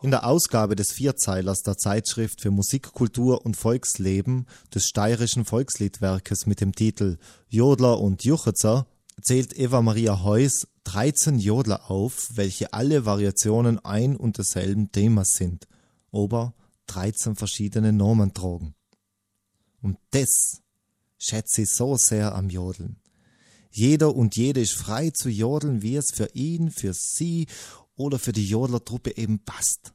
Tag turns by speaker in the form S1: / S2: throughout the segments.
S1: In der Ausgabe des Vierzeilers der Zeitschrift für Musik, Kultur und Volksleben des steirischen Volksliedwerkes mit dem Titel Jodler und Juchitzer zählt Eva Maria Heuss 13 Jodler auf, welche alle Variationen ein und desselben Themas sind, aber 13 verschiedene Nomen tragen. Und das schätze ich so sehr am Jodeln. Jeder und jede ist frei zu jodeln, wie es für ihn, für sie oder für die Jodlertruppe eben passt.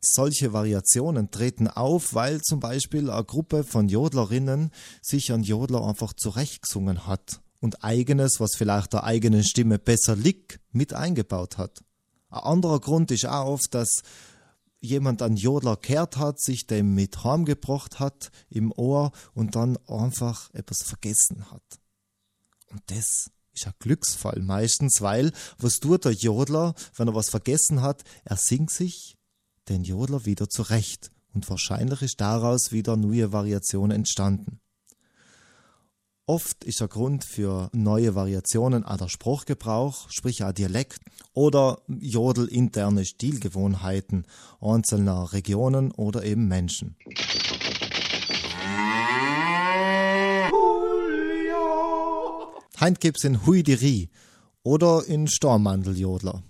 S1: Solche Variationen treten auf, weil zum Beispiel eine Gruppe von Jodlerinnen sich an Jodler einfach zurechtgesungen hat und eigenes, was vielleicht der eigenen Stimme besser liegt, mit eingebaut hat. Ein anderer Grund ist auch oft, dass jemand an Jodler kehrt hat, sich dem mit heimgebracht hat im Ohr und dann einfach etwas vergessen hat. Und das ist ein Glücksfall meistens, weil was tut der Jodler, wenn er was vergessen hat? Er singt sich den Jodler wieder zurecht und wahrscheinlich ist daraus wieder neue Variation entstanden. Oft ist der Grund für neue Variationen auch der Spruchgebrauch, sprich auch Dialekt oder jodelinterne Stilgewohnheiten einzelner Regionen oder eben Menschen. Heint gibt's in Huideri oder in Stormandeljodler.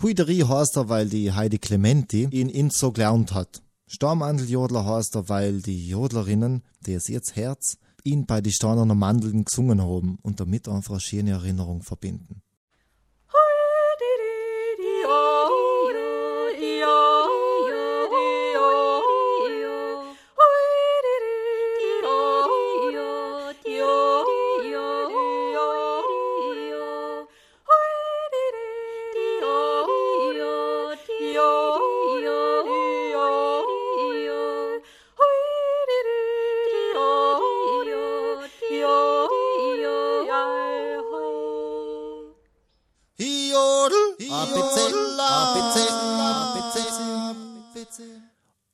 S1: Huideri heißt er, weil die Heidi Clementi ihn in so gelernt hat. Stormandeljodler heißt er, weil die Jodlerinnen, die es jetzt Herz, ihn bei die Steinerner Mandeln gesungen haben und damit einfach eine schöne Erinnerung verbinden.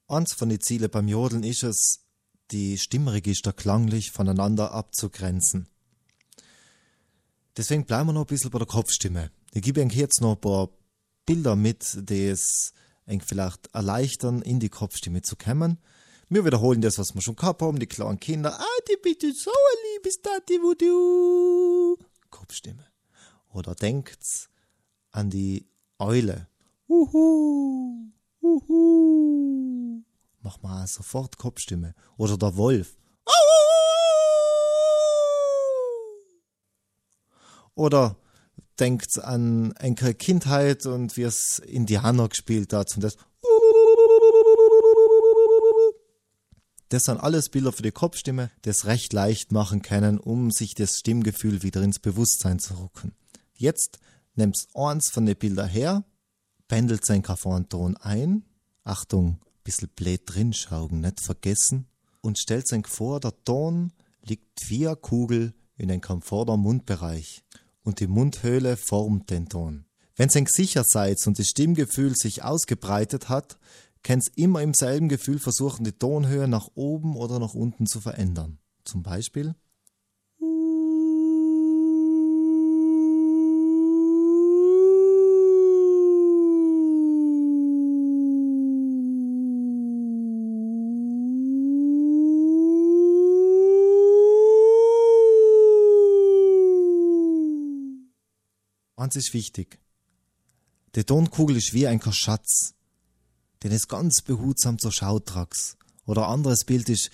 S1: Eins von den Zielen beim Jodeln ist es, die Stimmregister klanglich voneinander abzugrenzen. Deswegen bleiben wir noch ein bisschen bei der Kopfstimme. Ich gebe euch jetzt noch ein paar Bilder mit, die es euch vielleicht erleichtern, in die Kopfstimme zu kommen. Wir wiederholen das, was wir schon gehabt haben, die kleinen Kinder. Ah, die bitte so ein liebes Tati, wo du. Kopfstimme. Oder denkt an die Eule. Uhu, uhu. Mach mal sofort Kopfstimme. Oder der Wolf. Oder denkt an enkele Kindheit und wie es Indianer gespielt hat und das. Das sind alles Bilder für die Kopfstimme, die es recht leicht machen können, um sich das Stimmgefühl wieder ins Bewusstsein zu rücken. Jetzt nimmst eins von den Bildern her, pendelt sein Ton ein, Achtung, bisschen blöd drin schauen, nicht vergessen, und stellt sich vor, der Ton liegt via Kugel in den komforter Mundbereich und die Mundhöhle formt den Ton. Wenn ihr sicher seid und das Stimmgefühl sich ausgebreitet hat, könnt immer im selben Gefühl versuchen, die Tonhöhe nach oben oder nach unten zu verändern. Zum Beispiel Eins ist wichtig. Die Tonkugel ist wie ein Schatz, den es ganz behutsam zur Schau tragst. Oder ein anderes Bild ist,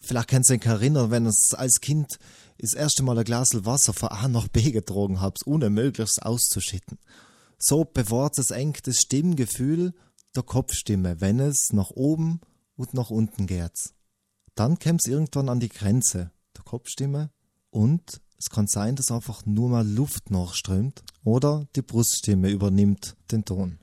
S1: vielleicht kannst du dich erinnern, wenn es als Kind das erste Mal ein Glas Wasser von A nach B getragen habt, ohne möglichst auszuschütten. So bewahrt es eng das Stimmgefühl der Kopfstimme, wenn es nach oben und nach unten geht. Dann es irgendwann an die Grenze der Kopfstimme und es kann sein, dass einfach nur mal Luft nachströmt oder die Bruststimme übernimmt den Ton.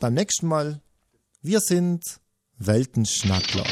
S1: Beim nächsten Mal Wir sind Weltenschnackler.